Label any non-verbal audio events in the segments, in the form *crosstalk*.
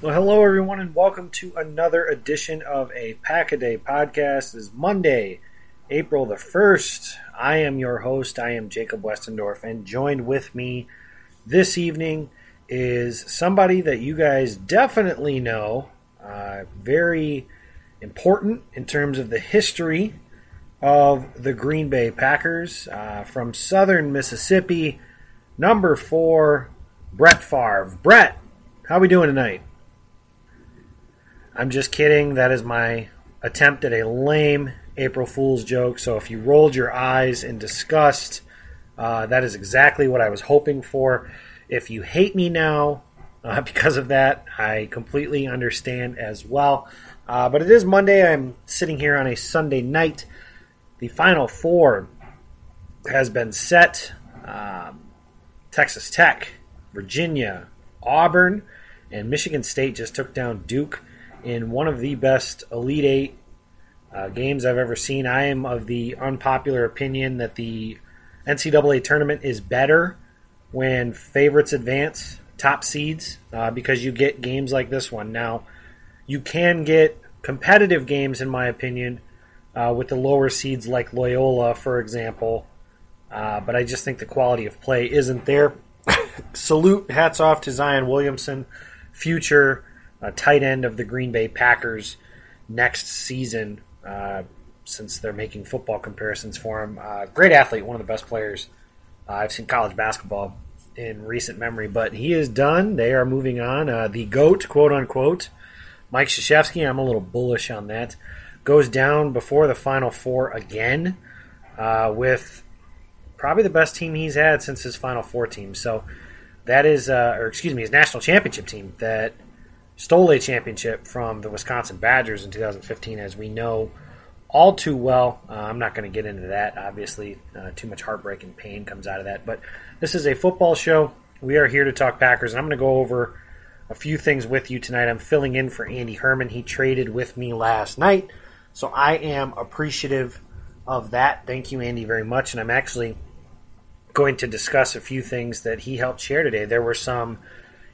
Well, hello everyone, and welcome to another edition of a Pack a Day podcast. It is Monday, April the first. I am your host. I am Jacob Westendorf, and joined with me this evening is somebody that you guys definitely know. Uh, very important in terms of the history of the Green Bay Packers uh, from Southern Mississippi. Number four, Brett Favre. Brett, how are we doing tonight? I'm just kidding. That is my attempt at a lame April Fool's joke. So if you rolled your eyes in disgust, uh, that is exactly what I was hoping for. If you hate me now uh, *laughs* because of that, I completely understand as well. Uh, but it is Monday. I'm sitting here on a Sunday night. The final four has been set. Um, Texas Tech, Virginia, Auburn, and Michigan State just took down Duke in one of the best Elite Eight uh, games I've ever seen. I am of the unpopular opinion that the NCAA tournament is better when favorites advance, top seeds, uh, because you get games like this one. Now, you can get competitive games, in my opinion, uh, with the lower seeds like Loyola, for example. Uh, but I just think the quality of play isn't there. *coughs* Salute, hats off to Zion Williamson, future uh, tight end of the Green Bay Packers next season, uh, since they're making football comparisons for him. Uh, great athlete, one of the best players uh, I've seen college basketball in recent memory, but he is done. They are moving on. Uh, the GOAT, quote unquote, Mike Krzyzewski, I'm a little bullish on that, goes down before the Final Four again uh, with probably the best team he's had since his Final Four team. So that is, or excuse me, his national championship team that – stole a championship from the Wisconsin Badgers in 2015, as we know all too well. Uh, I'm not going to get into that. Obviously, uh, too much heartbreak and pain comes out of that. But this is a football show. We are here to talk Packers, and I'm going to go over a few things with you tonight. I'm filling in for Andy Herman. He traded with me last night, so I am appreciative of that. Thank you, Andy, very much. And I'm actually going to discuss a few things that he helped share today. There were some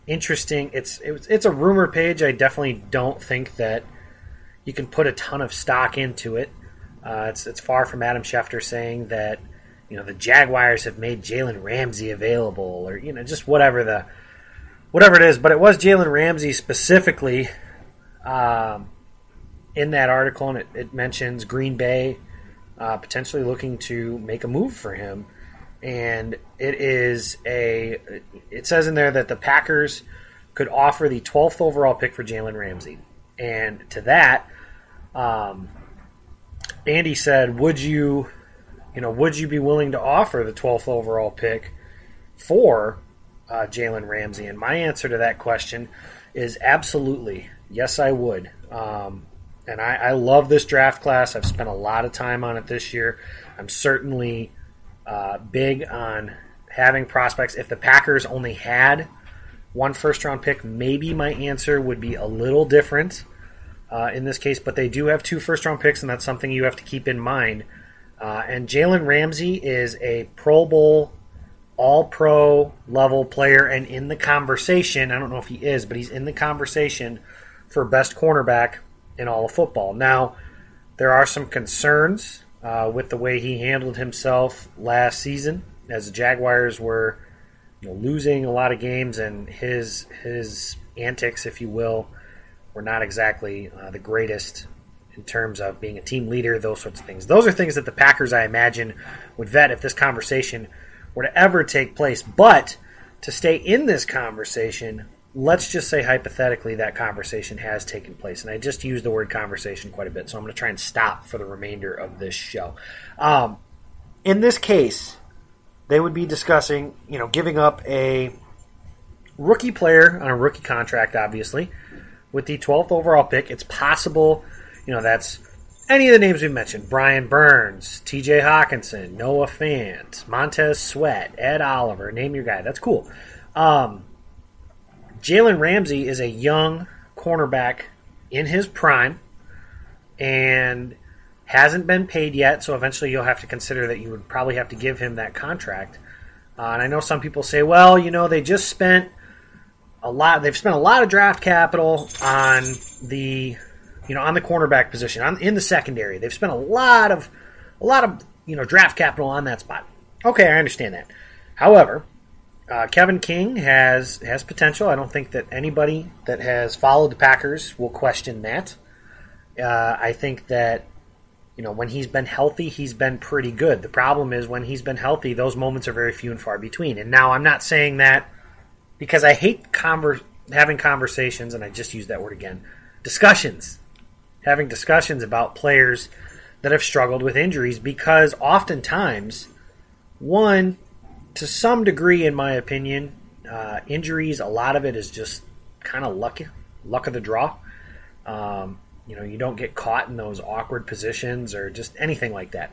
interesting. It's it's it's a rumor page. I definitely don't think that you can put a ton of stock into it. Uh, it's it's far from Adam Schefter saying that you know the Jaguars have made Jalen Ramsey available or you know just whatever the whatever it is. But it was Jalen Ramsey specifically um, in that article, and it, it mentions Green Bay uh, potentially looking to make a move for him and it is a. It says in there that the Packers could offer the 12th overall pick for Jalen Ramsey, and to that, um, Andy said, "Would you, you know, would you be willing to offer the 12th overall pick for uh, Jalen Ramsey?" And my answer to that question is absolutely yes, I would. Um, and I, I love this draft class. I've spent a lot of time on it this year. I'm certainly uh, big on having prospects. If the Packers only had one first round pick, maybe my answer would be a little different uh, in this case, but they do have two first round picks, and that's something you have to keep in mind. Uh, and Jalen Ramsey is a Pro Bowl all pro level player and in the conversation. I don't know if he is, but he's in the conversation for best cornerback in all of football. Now, there are some concerns uh, with the way he handled himself last season as the Jaguars were you know, losing a lot of games and his his antics, if you will, were not exactly uh, the greatest in terms of being a team leader, those sorts of things. Those are things that the Packers, I imagine, would vet if this conversation were to ever take place. But to stay in this conversation, let's just say hypothetically that conversation has taken place. And I just used the word conversation quite a bit, so I'm going to try and stop for the remainder of this show. Um, in this case, they would be discussing, you know, giving up a rookie player on a rookie contract, obviously, with the 12th overall pick. It's possible, you know, that's any of the names we mentioned Brian Burns, TJ Hockenson, Noah Fant, Montez Sweat, Ed Oliver, name your guy. That's cool. Um, Jalen Ramsey is a young cornerback in his prime and hasn't been paid yet, so eventually you'll have to consider that you would probably have to give him that contract. Uh, and I know some people say, well, you know, they just spent a lot. They've spent a lot of draft capital on the, you know, on the cornerback position, on in the secondary. They've spent a lot of, a lot of, you know, draft capital on that spot. Okay, I understand that. However, uh, Kevin King has has potential. I don't think that anybody that has followed the Packers will question that. Uh, I think that you know, when he's been healthy, he's been pretty good. The problem is when he's been healthy, those moments are very few and far between. And now I'm not saying that because I hate conver- having conversations, and I just use that word again discussions. Having discussions about players that have struggled with injuries because oftentimes, one, to some degree, in my opinion, uh, injuries, a lot of it is just kind of luck, luck of the draw. Um, you know, you don't get caught in those awkward positions or just anything like that.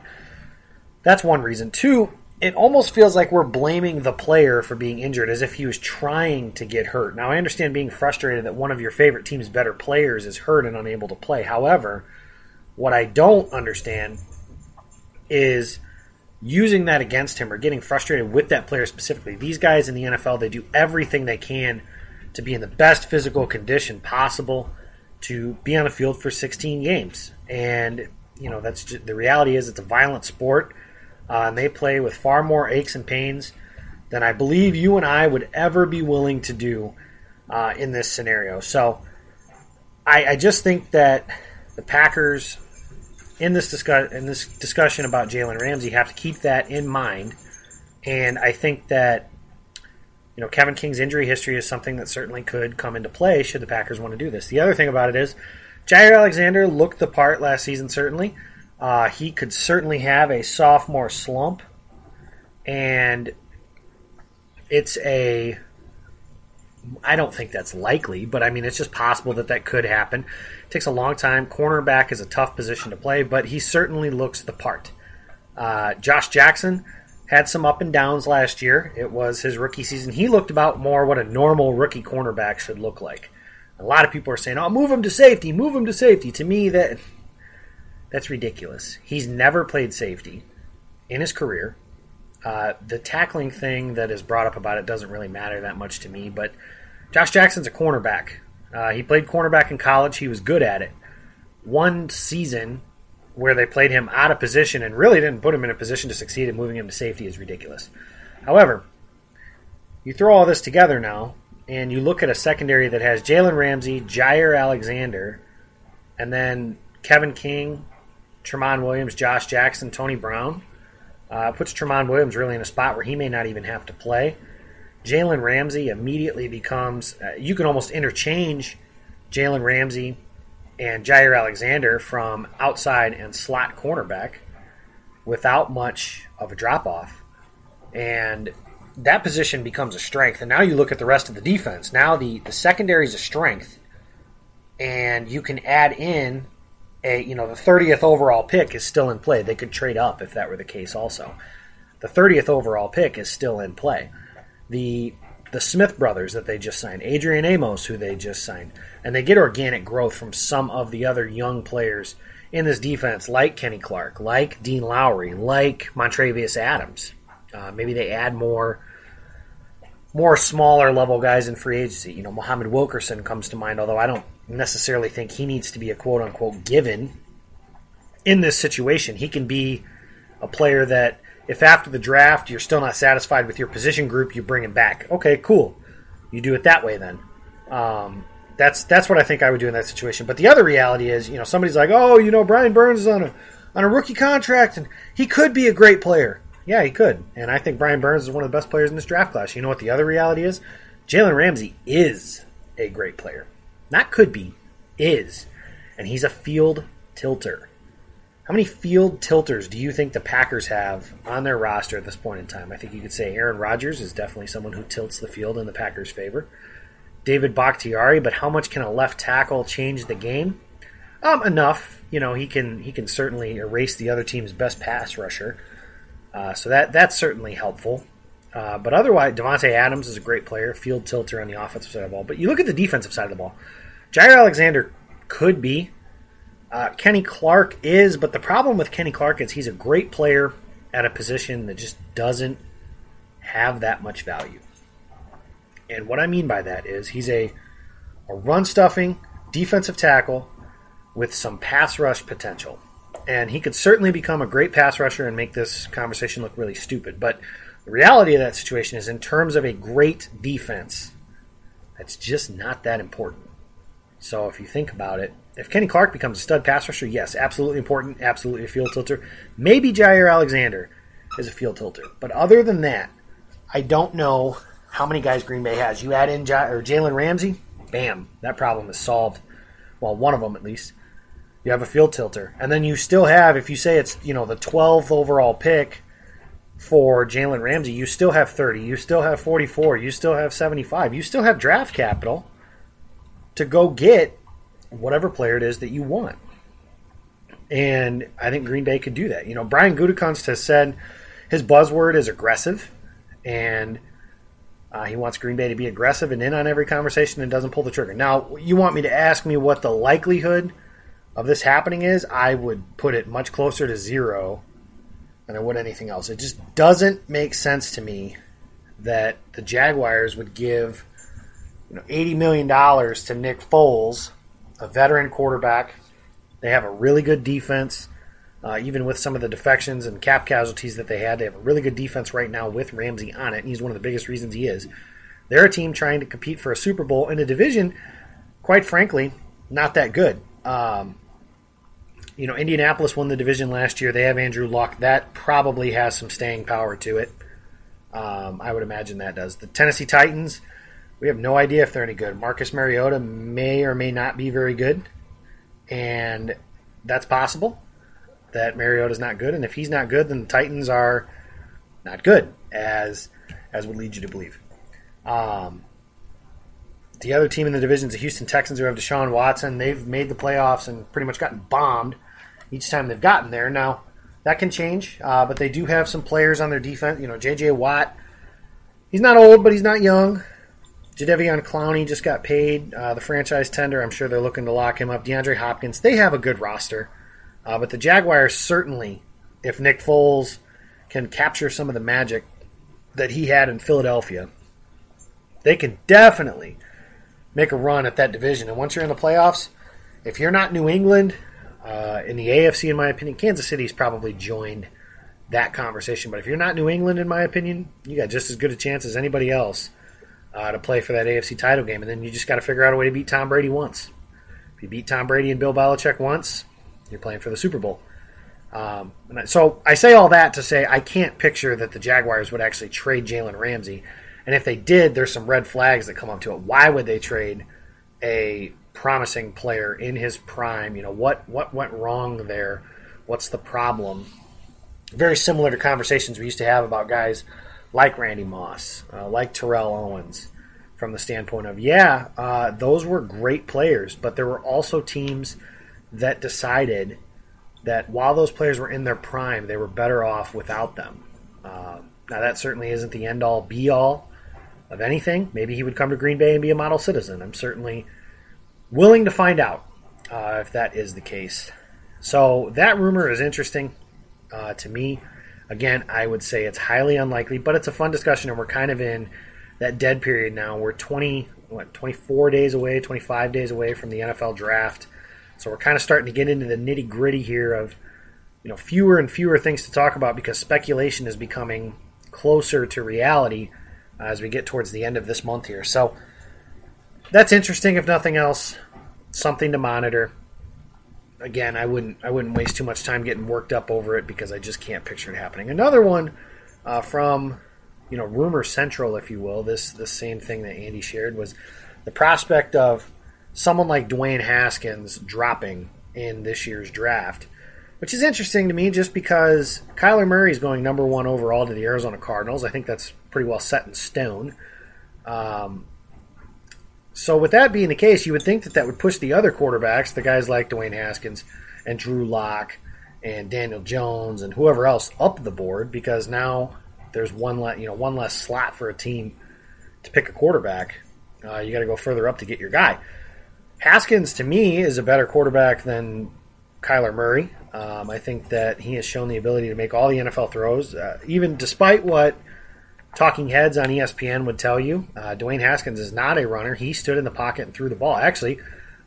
That's one reason. Two, it almost feels like we're blaming the player for being injured as if he was trying to get hurt. Now, I understand being frustrated that one of your favorite team's better players is hurt and unable to play. However, what I don't understand is using that against him or getting frustrated with that player specifically. These guys in the NFL, they do everything they can to be in the best physical condition possible to be on a field for 16 games. And, you know, that's just, the reality is it's a violent sport. Uh, and they play with far more aches and pains than I believe you and I would ever be willing to do uh, in this scenario. So I, I, just think that the Packers in this discuss in this discussion about Jalen Ramsey you have to keep that in mind. And I think that you know, Kevin King's injury history is something that certainly could come into play should the Packers want to do this. The other thing about it is, Jaire Alexander looked the part last season, certainly. Uh, he could certainly have a sophomore slump, and it's a. I don't think that's likely, but I mean, it's just possible that that could happen. Takes a long time. Cornerback is a tough position to play, but he certainly looks the part. Uh, Josh Jackson had some up and downs last year. It was his rookie season. He looked about more what a normal rookie cornerback should look like. A lot of people are saying, "Oh, move him to safety, move him to safety." To me, that that's ridiculous. He's never played safety in his career. Uh, the tackling thing that is brought up about it doesn't really matter that much to me. But Josh Jackson's a cornerback. Uh, he played cornerback in college. He was good at it. One season where they played him out of position and really didn't put him in a position to succeed and moving him to safety is ridiculous. However, you throw all this together now, and you look at a secondary that has Jalen Ramsey, Jaire Alexander, and then Kevin King, Tramon Williams, Josh Jackson, Tony Brown. Uh, puts Tramon Williams really in a spot where he may not even have to play. Jalen Ramsey immediately becomes, uh, you can almost interchange Jalen Ramsey and Jaire Alexander from outside and slot cornerback without much of a drop off. And that position becomes a strength. And now you look at the rest of the defense. Now the, the secondary is a strength. And you can add in a, you know, the 30th overall pick is still in play. They could trade up if that were the case also. The 30th overall pick is still in play. The the Smith brothers that they just signed, Adrian Amos, who they just signed, and they get organic growth from some of the other young players in this defense, like Kenny Clark, like Dean Lowry, like Montravius Adams. Uh, maybe they add more more smaller level guys in free agency. You know, Muhammad Wilkerson comes to mind, although I don't necessarily think he needs to be a quote unquote given in this situation. He can be a player that if after the draft you're still not satisfied with your position group, you bring him back. Okay, cool. You do it that way then. Um, that's that's what I think I would do in that situation. But the other reality is, you know, somebody's like, oh, you know, Brian Burns is on a on a rookie contract and he could be a great player. Yeah, he could. And I think Brian Burns is one of the best players in this draft class. You know what the other reality is? Jalen Ramsey is a great player. Not could be, is. And he's a field tilter. How many field tilters do you think the Packers have on their roster at this point in time? I think you could say Aaron Rodgers is definitely someone who tilts the field in the Packers' favor. David Bakhtiari, but how much can a left tackle change the game? Um, enough. You know, he can he can certainly erase the other team's best pass rusher. Uh, so that that's certainly helpful. Uh, but otherwise, Davante Adams is a great player, field tilter on the offensive side of the ball. But you look at the defensive side of the ball. Jaire Alexander could be. Uh, Kenny Clark is, but the problem with Kenny Clark is he's a great player at a position that just doesn't have that much value. And what I mean by that is he's a, a run stuffing defensive tackle with some pass rush potential. And he could certainly become a great pass rusher and make this conversation look really stupid. But the reality of that situation is, in terms of a great defense, that's just not that important. So if you think about it, if Kenny Clark becomes a stud pass rusher, yes, absolutely important, absolutely a field tilter. Maybe Jaire Alexander is a field tilter. But other than that, I don't know how many guys Green Bay has. You add in J- or Jalen Ramsey, bam, that problem is solved. Well, one of them at least. You have a field tilter, and then you still have, if you say it's you know the 12th overall pick for Jalen Ramsey, you still have 30, you still have 44, you still have 75, you still have draft capital to go get whatever player it is that you want. And I think Green Bay could do that. You know, Brian Gutekunst has said his buzzword is aggressive, and uh, he wants Green Bay to be aggressive and in on every conversation and doesn't pull the trigger. Now, you want me to ask me what the likelihood of this happening is? I would put it much closer to zero than I would anything else. It just doesn't make sense to me that the Jaguars would give you know, $80 million to Nick Foles, a veteran quarterback. They have a really good defense. Uh, even with some of the defections and cap casualties that they had, they have a really good defense right now with Ramsey on it, and he's one of the biggest reasons he is. They're a team trying to compete for a Super Bowl in a division, quite frankly, not that good. Um, you know, Indianapolis won the division last year. They have Andrew Luck. That probably has some staying power to it. Um, I would imagine that does. The Tennessee Titans, we have no idea if they're any good. Marcus Mariota may or may not be very good, and that's possible that Mariota's not good, and if he's not good, then the Titans are not good, as as would lead you to believe. Um, the other team in the division is the Houston Texans, who have Deshaun Watson. They've made the playoffs and pretty much gotten bombed each time they've gotten there. Now that can change, uh, but they do have some players on their defense. You know, J.J. Watt. He's not old, but he's not young. Jadeveon Clowney just got paid. Uh, the franchise tender. I'm sure they're looking to lock him up. DeAndre Hopkins. They have a good roster. Uh, but the Jaguars certainly, if Nick Foles can capture some of the magic that he had in Philadelphia, they can definitely make a run at that division. And once you're in the playoffs, if you're not New England, uh, in the AFC, in my opinion, Kansas City's probably joined that conversation. But if you're not New England, in my opinion, you got just as good a chance as anybody else uh, to play for that AFC title game. And then you just got to figure out a way to beat Tom Brady once. If you beat Tom Brady and Bill Belichick once, you're playing for the Super Bowl. Um, so I say all that to say I can't picture that the Jaguars would actually trade Jalen Ramsey. And if they did, there's some red flags that come up to it. Why would they trade a promising player in his prime? You know, what what went wrong there? What's the problem? Very similar to conversations we used to have about guys like Randy Moss, uh, like Terrell Owens, from the standpoint of yeah, uh, those were great players, but there were also teams that decided that while those players were in their prime, they were better off without them. Uh, now, that certainly isn't the end all be all of anything. Maybe he would come to Green Bay and be a model citizen. I'm certainly willing to find out uh, if that is the case. So, that rumor is interesting uh, to me. Again, I would say it's highly unlikely, but it's a fun discussion, and we're kind of in that dead period now. We're 20, what, 24 days away, 25 days away from the NFL draft. So we're kind of starting to get into the nitty gritty here of, you know, fewer and fewer things to talk about because speculation is becoming closer to reality as we get towards the end of this month here. So that's interesting, if nothing else. Something to monitor. Again, I wouldn't I wouldn't waste too much time getting worked up over it because I just can't picture it happening. Another one uh, from you know rumor central, if you will. This the same thing that Andy shared was the prospect of someone like Dwayne Haskins dropping in this year's draft, which is interesting to me just because Kyler Murray is going number one overall to the Arizona Cardinals. I think that's pretty well set in stone. Um, so, with that being the case, you would think that that would push the other quarterbacks, the guys like Dwayne Haskins and Drew Lock and Daniel Jones and whoever else, up the board because now there's one le- you know one less slot for a team to pick a quarterback. Uh, you got to go further up to get your guy. Haskins, to me, is a better quarterback than Kyler Murray. Um, I think that he has shown the ability to make all the NFL throws, uh, even despite what talking heads on ESPN would tell you. Uh, Dwayne Haskins is not a runner. He stood in the pocket and threw the ball. Actually,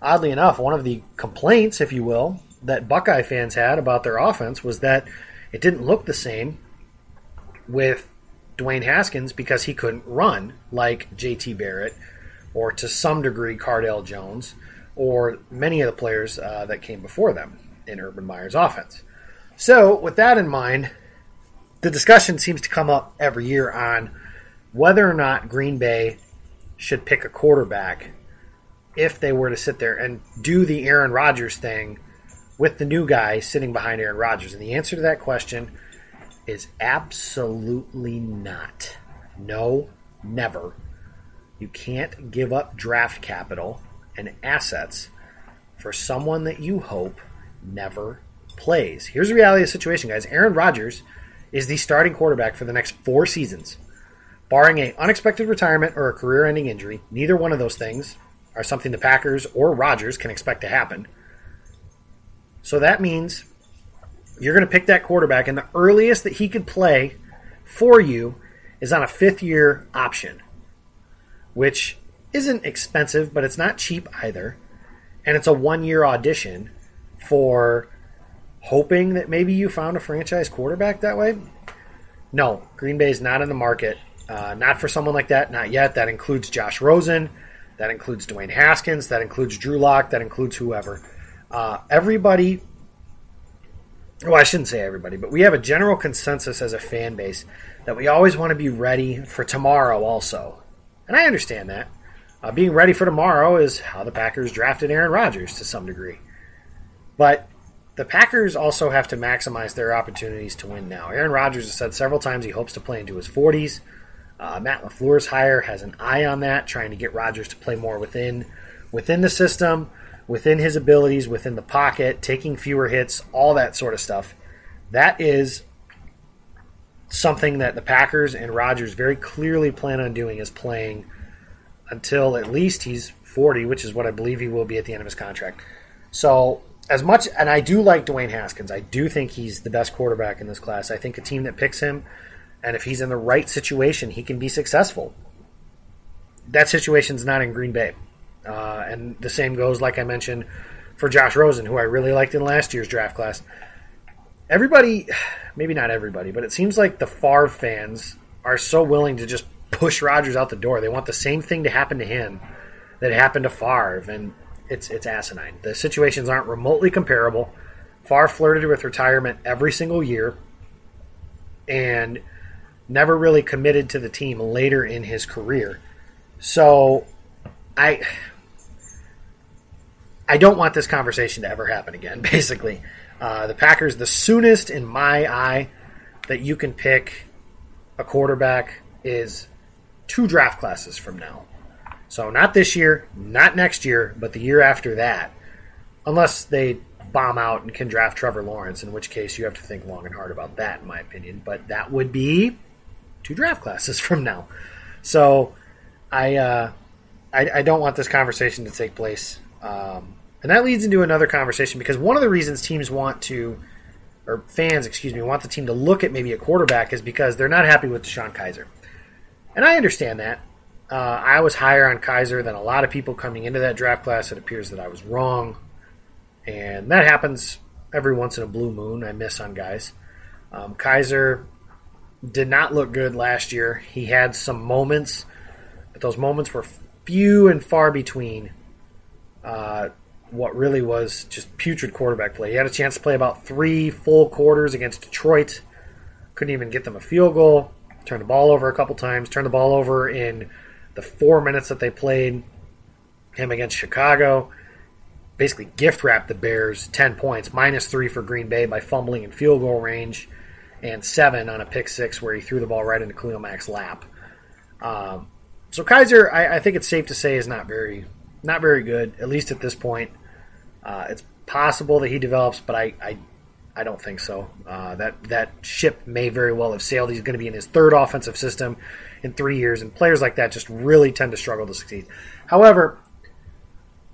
oddly enough, one of the complaints, if you will, that Buckeye fans had about their offense was that it didn't look the same with Dwayne Haskins because he couldn't run like JT Barrett or to some degree Cardale Jones or many of the players uh, that came before them in Urban Meyer's offense. So, with that in mind, the discussion seems to come up every year on whether or not Green Bay should pick a quarterback if they were to sit there and do the Aaron Rodgers thing with the new guy sitting behind Aaron Rodgers. And the answer to that question is absolutely not. No, never. You can't give up draft capital and assets for someone that you hope never plays. Here's the reality of the situation, guys. Aaron Rodgers is the starting quarterback for the next four seasons. Barring a unexpected retirement or a career-ending injury, neither one of those things are something the Packers or Rodgers can expect to happen. So that means you're going to pick that quarterback, and the earliest that he could play for you is on a fifth year option, which isn't expensive, but it's not cheap either. And it's a one year audition for hoping that maybe you found a franchise quarterback that way. No, Green Bay is not in the market. Uh, not for someone like that, not yet. That includes Josh Rosen. That includes Dwayne Haskins. That includes Drew Lock. That includes whoever. Uh, everybody well, I shouldn't say everybody, but we have a general consensus as a fan base that we always want to be ready for tomorrow also. And I understand that. Uh, being ready for tomorrow is how the Packers drafted Aaron Rodgers to some degree. But the Packers also have to maximize their opportunities to win now. Aaron Rodgers has said several times he hopes to play into his 40s. Uh, Matt LaFleur's hire has an eye on that, trying to get Rodgers to play more within within the system within his abilities, within the pocket, taking fewer hits, all that sort of stuff. That is something that the Packers and Rodgers very clearly plan on doing is playing until at least he's 40, which is what I believe he will be at the end of his contract. So, as much, and I do like Dwayne Haskins, I do think he's the best quarterback in this class. I think a team that picks him, and if he's in the right situation, he can be successful. That situation's not in Green Bay. Uh, and the same goes, like I mentioned, for Josh Rosen, who I really liked in last year's draft class. Everybody, *sighs* maybe not everybody, but it seems like the Favre fans are so willing to just push Rodgers out the door. They want the same thing to happen to him that happened to Favre, and it's it's asinine. The situations aren't remotely comparable. Favre flirted with retirement every single year, and never really committed to the team later in his career. So, I I don't want this conversation to ever happen again. *laughs* Basically, uh, the Packers, the soonest in my eye that you can pick a quarterback is two draft classes from now. So not this year, not next year, but the year after that, unless they bomb out and can draft Trevor Lawrence, in which case you have to think long and hard about that, in my opinion. But that would be two draft classes *laughs* from now. So I, uh, I, I don't want this conversation to take place um, and that leads into another conversation because one of the reasons teams want to, or fans, excuse me, want the team to look at maybe a quarterback is because they're not happy with DeShone Kizer. And I understand that. Uh, I was higher on Kizer than a lot of people coming into that draft class. It appears that I was wrong, and that happens every once in a blue moon. I miss on guys. Um, Kizer did not look good last year. He had some moments, but those moments were few and far between. Uh, what really was just putrid quarterback play. He had a chance to play about three full quarters against Detroit. Couldn't even get them a field goal. Turned the ball over a couple times. Turned the ball over in the four minutes that they played him against Chicago. Basically, gift wrapped the Bears 10 points, minus three for Green Bay by fumbling in field goal range, and seven on a pick six where he threw the ball right into Khalil Mack's lap. Um, so Kizer, I, I, think it's safe to say, is not very not very good, at least at this point. Uh, it's possible that he develops, but I, I, I don't think so. Uh, that that ship may very well have sailed. He's going to be in his third offensive system in three years, and players like that just really tend to struggle to succeed. However,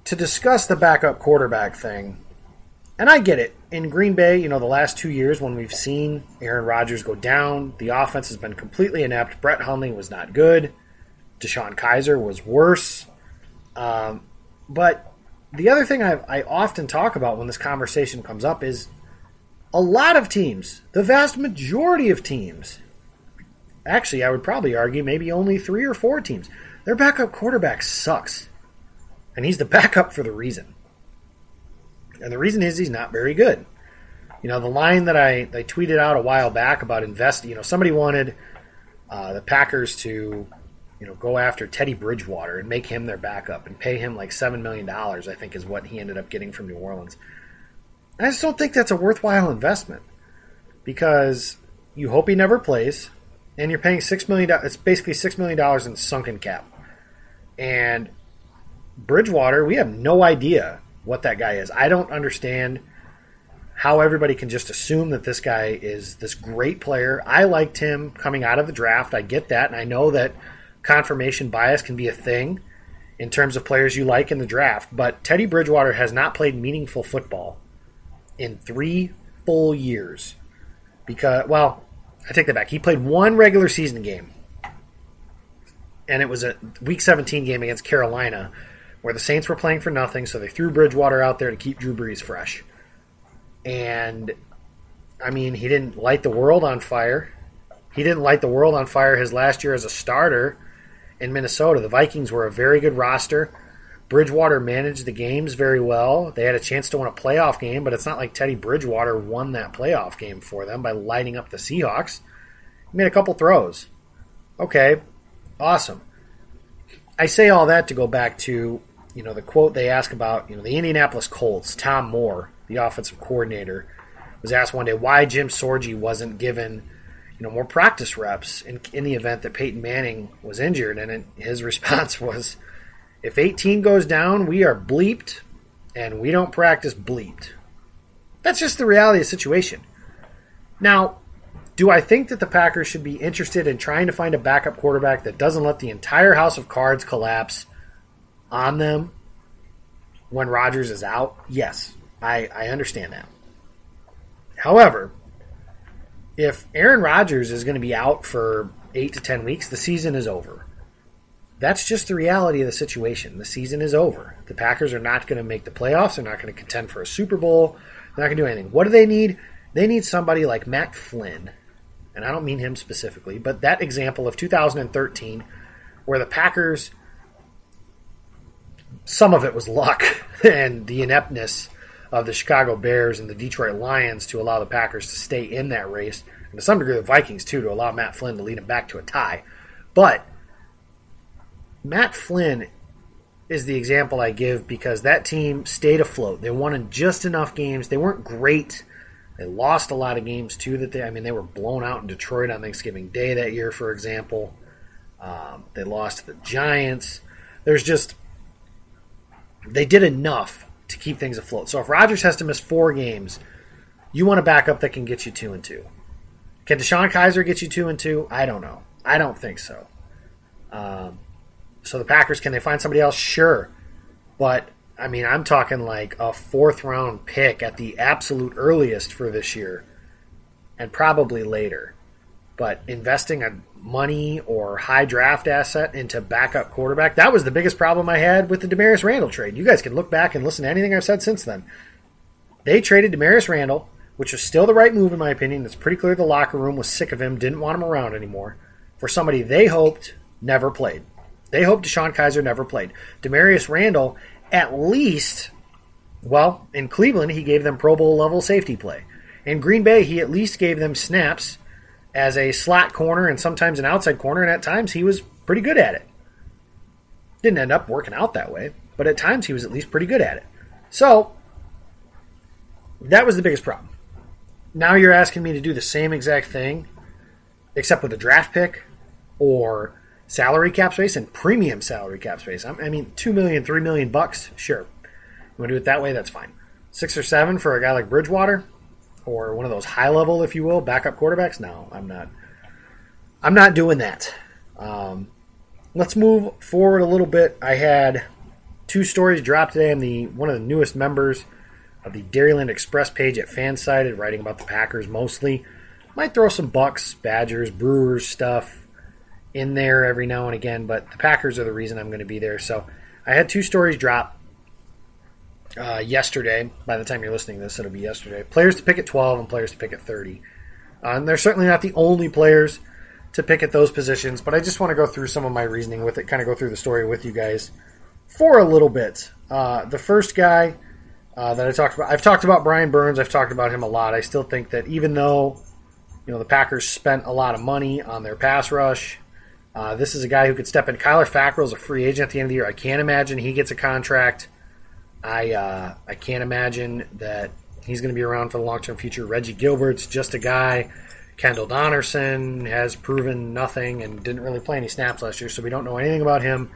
to discuss the backup quarterback thing, and I get it. In Green Bay, you know, the last two years when we've seen Aaron Rodgers go down, the offense has been completely inept. Brett Hundley was not good. DeShone Kizer was worse. Um, but the other thing I, I often talk about when this conversation comes up is a lot of teams, the vast majority of teams, actually, I would probably argue maybe only three or four teams, their backup quarterback sucks. And he's the *laughs* backup for the reason. And the reason is he's not very good. You know, the line that I, I tweeted out a while back about investing, you know, somebody wanted uh, the Packers to you know, go after Teddy Bridgewater and make him their backup and pay him like seven million dollars. I think is what he ended up getting from New Orleans. I just don't think that's a worthwhile investment because you hope he never plays, and you're paying six million. It's basically six million dollars in sunken cap, and Bridgewater, we have no idea what that guy is. I don't understand how everybody can just assume that this guy is this great player. I liked him coming out of the draft. I get that, and I know that confirmation bias can be a thing in terms of players you like in the draft, but Teddy Bridgewater has not played meaningful football in three full years. Because, well, I take that back. He played one regular season game, and it was a Week 17 game against Carolina, where the Saints were playing for nothing, so they threw Bridgewater out there to keep Drew Brees fresh. And, I mean, he didn't light the world on fire. He didn't light the world on fire his last year as a starter in Minnesota. The Vikings were a very good roster. Bridgewater managed the games very well. They had a chance to win a playoff game, but it's not like Teddy Bridgewater won that playoff game for them by lighting up the Seahawks. He made a couple throws. Okay, awesome. I say all that to go back to you know the quote they ask about you know the Indianapolis Colts. Tom Moore, the offensive coordinator, was asked one day why Jim Sorgi wasn't given you know more practice reps in, in the event that Peyton Manning was injured. And it, his *laughs* response was, "If 18 goes down, we are bleeped, and we don't practice bleeped." That's just the reality of the situation. Now, do I think that the Packers should be interested in trying to find a backup quarterback that doesn't let the entire house of cards collapse on them when Rodgers is out? Yes, I, I understand that. However, if Aaron Rodgers is going to be out for eight to ten weeks, the season is over. That's just the reality of the situation. The season is over. The Packers are not going to make the playoffs. They're not going to contend for a Super Bowl. They're not going to do anything. What do they need? They need somebody like Matt Flynn, and I don't mean him specifically, but that example of 2013, where the Packers, some of it was luck *laughs* and the ineptness of the Chicago Bears and the Detroit Lions to allow the Packers to stay in that race, and to some degree the Vikings too to allow Matt Flynn to lead them back to a tie. But Matt Flynn is the example I give because that team stayed afloat. They won in just enough games. They weren't great. They lost a lot of games too. That they, I mean, they were blown out in Detroit on Thanksgiving Day that year, for example. Um, they lost to the Giants. There's just they did enough to keep things afloat. So if Rodgers has to miss four games, you want a backup that can get you two and two. Can DeShone Kizer get you two and two? I don't know. I don't think so. Um, so the Packers can they find somebody else? Sure, but I mean I'm talking like a fourth round pick at the absolute earliest for this year, and probably later. But investing a money or high draft asset into backup quarterback. That was the biggest problem I had with the Damarious Randall trade. You guys can look back and listen to anything I've said since then. They traded Damarious Randall, which was still the right move in my opinion. It's pretty clear the locker room was sick of him, didn't want him around anymore, for somebody they hoped never played. They hope DeShone Kizer never played. Damarious Randall, at least, well, in Cleveland, he gave them Pro Bowl level safety play. In Green Bay, he at least gave them snaps as a slot corner and sometimes an outside corner, and at times he was pretty good at it. Didn't end up working out that way, but at times he was at least pretty good at it. So, that was the biggest problem. Now you're asking me to do the same exact thing, except with a draft pick or salary cap space and premium salary cap space. I mean, two million, three million bucks, sure. You want to do it that way? That's fine. Six or seven for a guy like Bridgewater, or one of those high level, if you will, backup quarterbacks. No, I'm not. I'm not doing that. Um, let's move forward a little bit. I had two stories drop today. I'm the one of the newest members of the Dairyland Express page at Fansided, writing about the Packers mostly. Might throw some Bucks, Badgers, Brewers stuff in there every now and again, but the Packers are the reason I'm going to be there. So I had two stories drop uh, yesterday. By the time you're listening to this, it'll be yesterday. Players to pick at 12 and players to pick at 30. Uh, and they're certainly not the only players to pick at those positions, but I just want to go through some of my reasoning with it, kind of go through the story with you guys for a little bit. Uh, the first guy uh, that I talked about, I've talked about Brian Burns. I've talked about him a lot. I still think that even though you know the Packers spent a lot of money on their pass rush, uh, this is a guy who could step in. Kyler Fackrell is a free agent at the end of the year. I can't imagine he gets a contract. I uh, I can't imagine that he's going to be around for the long term future. Reggie Gilbert's just a guy. Kendall Donnerson has proven nothing and didn't really play any snaps last year, so we don't know anything about him.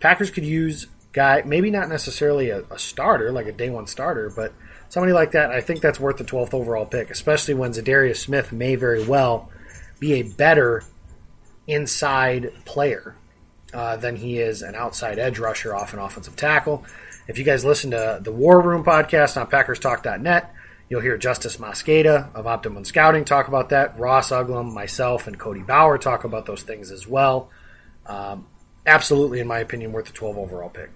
Packers could use guy, maybe not necessarily a, a starter, like a day one starter, but somebody like that. I think that's worth the 12th overall pick, especially when Za'Darius Smith may very well be a better inside player uh, than he is an outside edge rusher off an offensive tackle. If you guys listen to the War Room podcast on PackersTalk.net, you'll hear Justis Mosqueda of Optimum Scouting talk about that. Ross Uglem, myself, and Cody Bauer talk about those things as well. Um, absolutely, in my opinion, worth the 12 overall pick.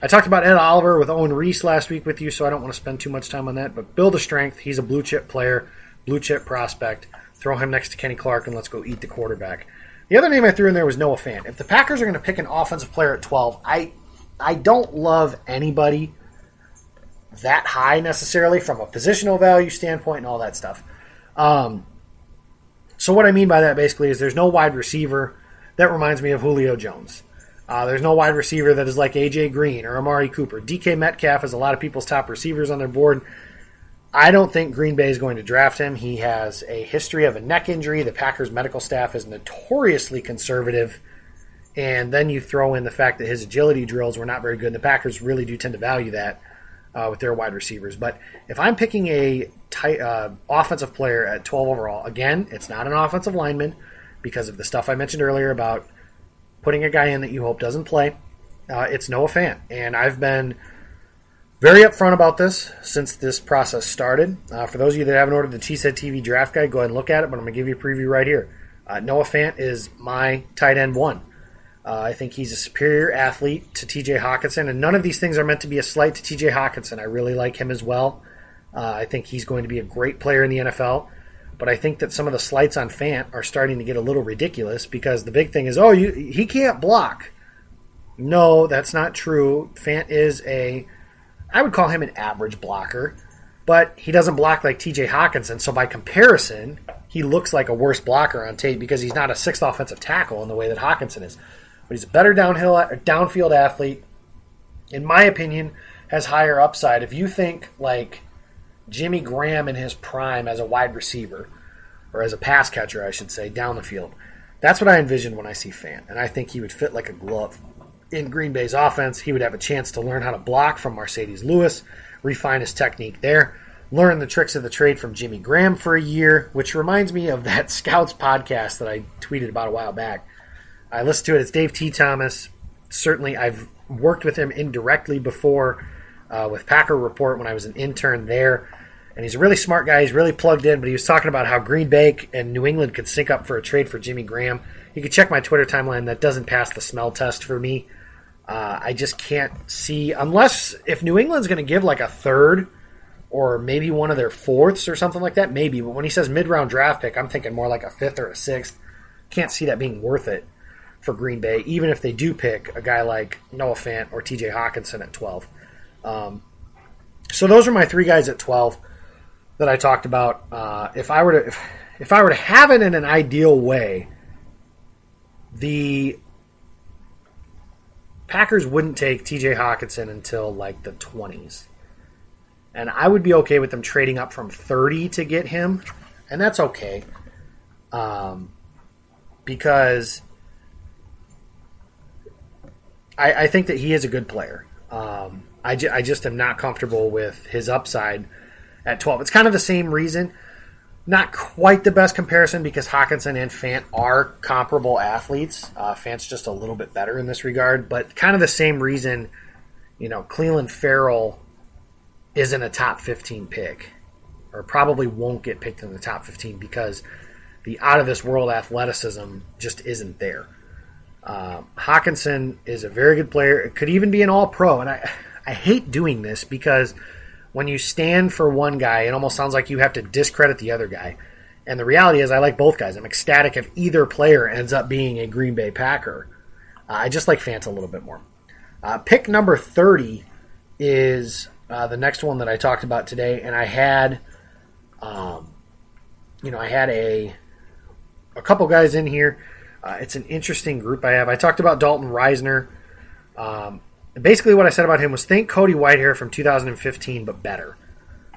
I talked about Ed Oliver with Owen Reese last week with you, so I don't want to spend too much time on that. But build a strength. He's a blue chip player, blue chip prospect. Throw him next to Kenny Clark and let's go eat the quarterback. The other name I threw in there was Noah Fant. If the Packers are going to pick an offensive player at 12, I I don't love anybody that high necessarily from a positional value standpoint and all that stuff. Um, so what I mean by that basically is there's no wide receiver that reminds me of Julio Jones. Uh, there's no wide receiver that is like AJ Green or Amari Cooper. DK Metcalf is a lot of people's top receivers on their board. I don't think Green Bay is going to draft him. He has a history of a neck injury. The Packers medical staff is notoriously conservative and then you throw in the fact that his agility drills were not very good. And the Packers really do tend to value that uh, with their wide receivers. But if I'm picking a tight, uh, offensive player at 12 overall, again, it's not an offensive lineman because of the stuff I mentioned earlier about putting a guy in that you hope doesn't play. Uh, it's Noah Fant, and I've been very upfront about this since this process started. Uh, for those of you that haven't ordered the Cheesehead TV draft guide, go ahead and look at it. But I'm going to give you a preview right here. Uh, Noah Fant is my tight end one. Uh, I think he's a superior athlete to TJ Hockenson, and none of these things are meant to be a slight to TJ Hockenson. I really like him as well. Uh, I think he's going to be a great player in the NFL. But I think that some of the slights on Fant are starting to get a little ridiculous because the big thing is, oh, you, he can't block. No, that's not true. Fant is a, I would call him an average blocker, but he doesn't block like TJ Hockenson. So by comparison, he looks like a worse blocker on tape because he's not a sixth offensive tackle in the way that Hockenson is but he's a better downhill downfield athlete. In my opinion, has higher upside. If you think like Jimmy Graham in his prime as a wide receiver or as a pass catcher, I should say, down the field, that's what I envision when I see Fant, and I think he would fit like a glove in Green Bay's offense. He would have a chance to learn how to block from Marcedes Lewis, refine his technique there learn the tricks of the trade from Jimmy Graham for a year, which reminds me of that *laughs* Scouts podcast that I tweeted about a while back. I listened to it. It's Dave T. Thomas. Certainly, I've worked with him indirectly before uh, with Packer Report when I was an intern there. And he's a really smart guy. He's really plugged in, but he was talking about how Green Bay and New England could sync up for a trade for Jimmy Graham. you can check my Twitter timeline. That doesn't pass the smell test for me. Uh, I just can't see unless if New England's going to give like a third or maybe one of their fourths or something like that. Maybe, but when he says mid round draft pick, I'm thinking more like a fifth or a sixth. Can't see that being worth it for Green Bay, even if they do pick a guy like Noah Fant or T.J. Hockenson at 12. Um, so those are my three guys at 12 that I talked about. Uh, if I were to if, if I were to have it in an ideal way, the Packers wouldn't take TJ Hockenson until like the 20s. And I would be okay with them trading up from 30 to get him. And that's okay. Um, because I, I, think that he is a good player. Um, I, ju- I just am not comfortable with his upside at 12. It's kind of the same reason not quite the best comparison because Hockenson and Fant are comparable athletes. Uh, Fant's just a little bit better in this regard, but kind of the same reason, you know, Clelin Ferrell isn't a top 15 pick or probably won't get picked in the top 15 because the out of this world athleticism just isn't there. Uh, Hockenson is a very good player. It could even be an all pro. And I, I hate doing this because – when you stand for one guy, it almost sounds like you have to discredit the other guy. And the reality is, I like both guys. I'm ecstatic if either player ends up being a Green Bay Packer. Uh, I just like Fant a little bit more. Uh, pick number 30 is uh, the next one that I talked about today, and I had, um, you know, I had a a couple guys in here. Uh, it's an interesting group I have. I talked about Dalton Risner. Um, basically, what I said about him was think Cody Whitehair from 2015, but better.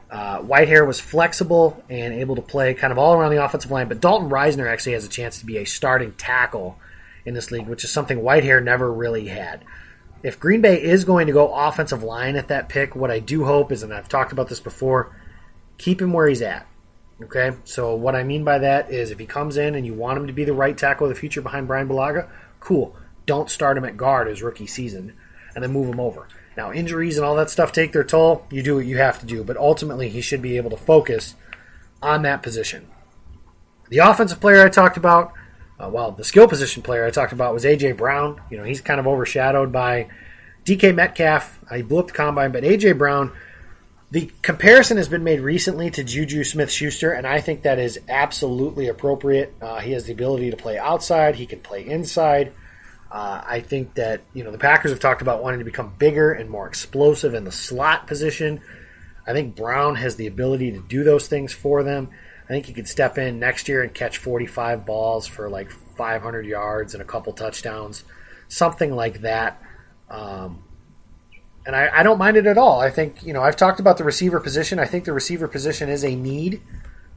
Uh, Whitehair was flexible and able to play kind of all around the offensive line, but Dalton Risner actually has a chance to be a starting tackle in this league, which is something Whitehair never really had. If Green Bay is going to go offensive line at that pick, what I do hope is, and I've talked about this before, keep him where he's at. Okay, so what I mean by that is if he comes in and you want him to be the right tackle of the future behind Brian Bulaga, cool. Don't start him at guard his rookie season and then move him over. Now, injuries and all that stuff take their toll. You do what you have to do, but ultimately, he should be able to focus on that position. The offensive player I talked about, uh, well, the skill position player I talked about was A.J. Brown. You know, he's kind of overshadowed by DK Metcalf. He blew up the combine, but A.J. Brown, the comparison has been made recently to Juju Smith Schuster, and I think that is absolutely appropriate. Uh, he has the ability to play outside, he can play inside. Uh, I think that you know the Packers have talked about wanting to become bigger and more explosive in the slot position. I think Brown has the ability to do those things for them. I think he could step in next year and catch 45 balls for like 500 yards and a couple touchdowns, something like that. Um, and I, I, don't mind it at all. I think you know I've talked about the receiver position. I think the receiver position is a need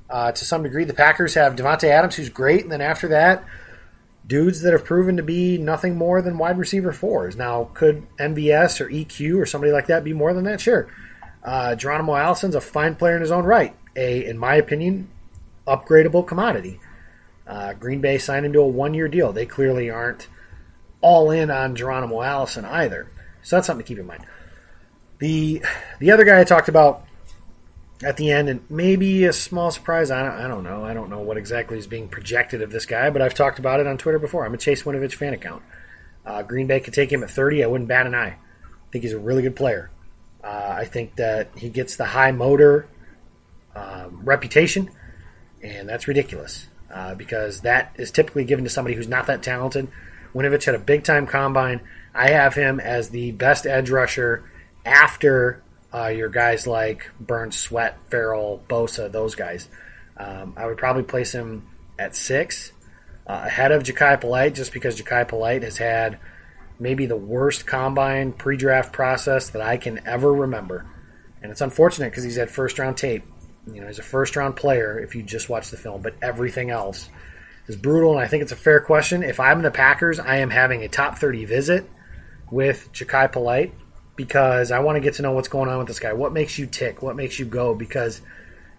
uh, to some degree. The Packers have Davante Adams, who's great, and then after that dudes that have proven to be nothing more than wide receiver fours. Now, could MVS or EQ or somebody like that be more than that? Sure. Uh, Geronimo Allison's a fine player in his own right. A, in my opinion, upgradable commodity. Uh, Green Bay signed him to a one year deal. They clearly aren't all in on Geronimo Allison either. So that's something to keep in mind. The the other guy I talked about at the end, and maybe a small surprise. I don't, I don't know. I don't know what exactly is being projected of this guy, but I've talked about it on Twitter before. I'm a Chase Winovich fan account. Uh, Green Bay could take him at 30. I wouldn't bat an eye. I think he's a really good player. Uh, I think that he gets the high motor um, reputation, and that's ridiculous uh, because that is typically given to somebody who's not that talented. Winovich had a big time combine. I have him as the best edge rusher after uh, your guys like Burns, Sweat, Ferrell, Bosa, those guys. Um, I would probably place him at six, uh, ahead of Jachai Polite, just because Jachai Polite has had maybe the worst combine pre-draft process that I can ever remember, and it's unfortunate because he's had first-round tape. You know, he's a first-round player if you just watch the film, but everything else is brutal. And I think it's a fair question. If I'm the Packers, I am having a top 30 visit with Jachai Polite because I want to get to know what's going on with this guy. What makes you tick? What makes you go? Because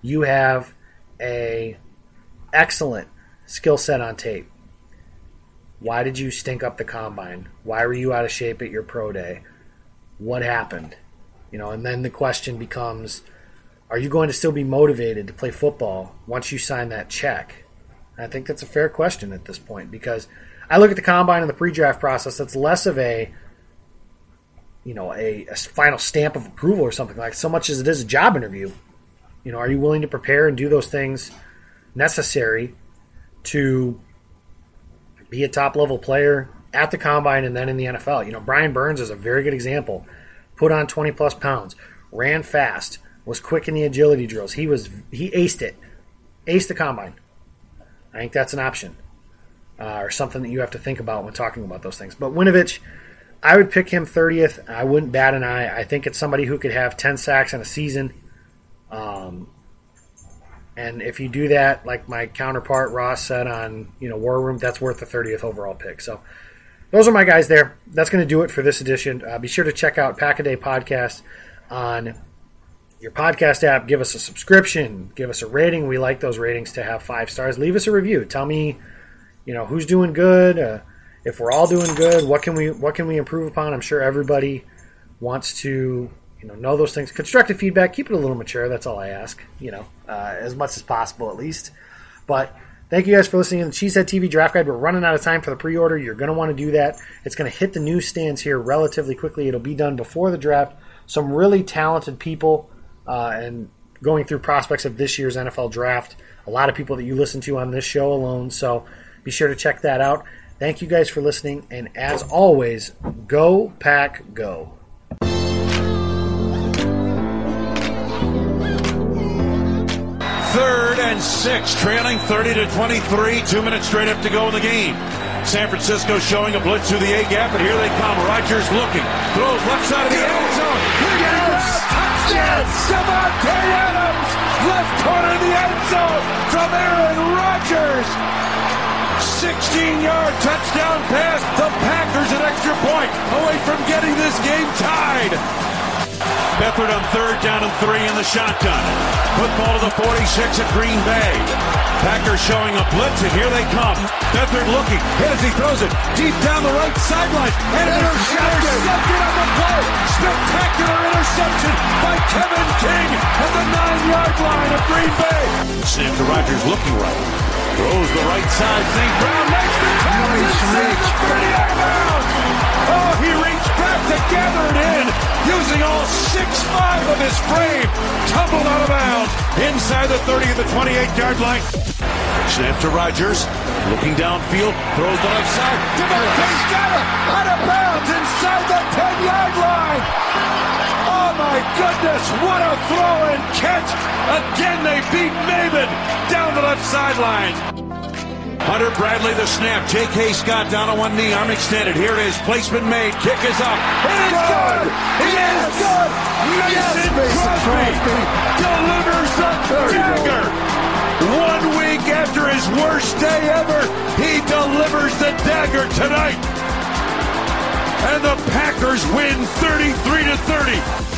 you have a excellent skill set on tape. Why did you stink up the combine? Why were you out of shape at your pro day? What happened? You know, and then the question becomes are you going to still be motivated to play football once you sign that check? I think that's a fair question at this point because I look at the combine and the pre-draft process. That's less of a you know a, a final stamp of approval or something like so much as it is a job interview. You know, are you willing to prepare and do those things necessary to be a top level player at the combine and then in the NFL? You know, Brian Burns is a very good example. Put on 20 plus pounds, ran fast, was quick in the agility drills. He was he aced it, aced the combine. I think that's an option uh, or something that you have to think about when talking about those things. But Winovich, I would pick him 30th. I wouldn't bat an eye. I think it's somebody who could have 10 sacks in a season. Um, and if you do that, like my counterpart Ross said on you know War Room, that's worth the 30th overall pick. So those are my guys there. That's going to do it for this edition. Uh, be sure to check out Pack a Day Podcast on your podcast app. Give us a subscription. Give us a rating. We like those ratings to have five stars. Leave us a review. Tell me, you know, who's doing good. Uh, if we're all doing good, what can we what can we improve upon? I'm sure everybody wants to you know know those things. Constructive feedback. Keep it a little mature. That's all I ask. You know, uh, as much as possible at least. But Thank you guys for listening to the Cheesehead TV Draft Guide. We're running out of time for the pre order. You're going to want to do that. It's going to hit the newsstands here relatively quickly. It'll be done before the draft. Some really talented people uh, and going through prospects of this year's NFL draft. A lot of people that you listen to on this show alone. So be sure to check that out. Thank you guys for listening. And as always, go, pack, go. Third and six, trailing 30 to 23. Two minutes straight up to go in the game. San Francisco showing a blitz through the A gap, and here they come. Rodgers looking, throws left side of the end zone. Yes! Touchdown! Davante Adams, left corner of the end zone from Aaron Rodgers. 16-yard touchdown pass. The Packers an extra point away from getting this game tied. Beathard on third down and three in the shotgun. Football to the 46 at Green Bay. Packers showing a blitz, and here they come. Beathard looking, as he throws it deep down the right sideline. And intercepted. intercepted on the play. Spectacular interception by Kevin King at the nine-yard line of Green Bay. Snap to Rodgers looking right. Throws the right side. St. Brown makes the catch and saves the 30 out. Oh, he reached back to gather it in using all six-five of his frame. Tumbled out of bounds inside the 30 of the 28-yard line. Snap to Rodgers. Looking downfield. Throws the left side. Davante's got it. Out of bounds inside the 10-yard line. Oh, my goodness. What a throw and catch. Again, they beat Maven down the left sideline. Hunter Bradley the snap. J.K. Scott down on one knee, arm extended. Here it is. Placement made. Kick is up. It is good. It yes. is good. Mason yes, Crosby delivers the dagger. One week after his worst day ever, he delivers the dagger tonight. And the Packers win 33 to 30.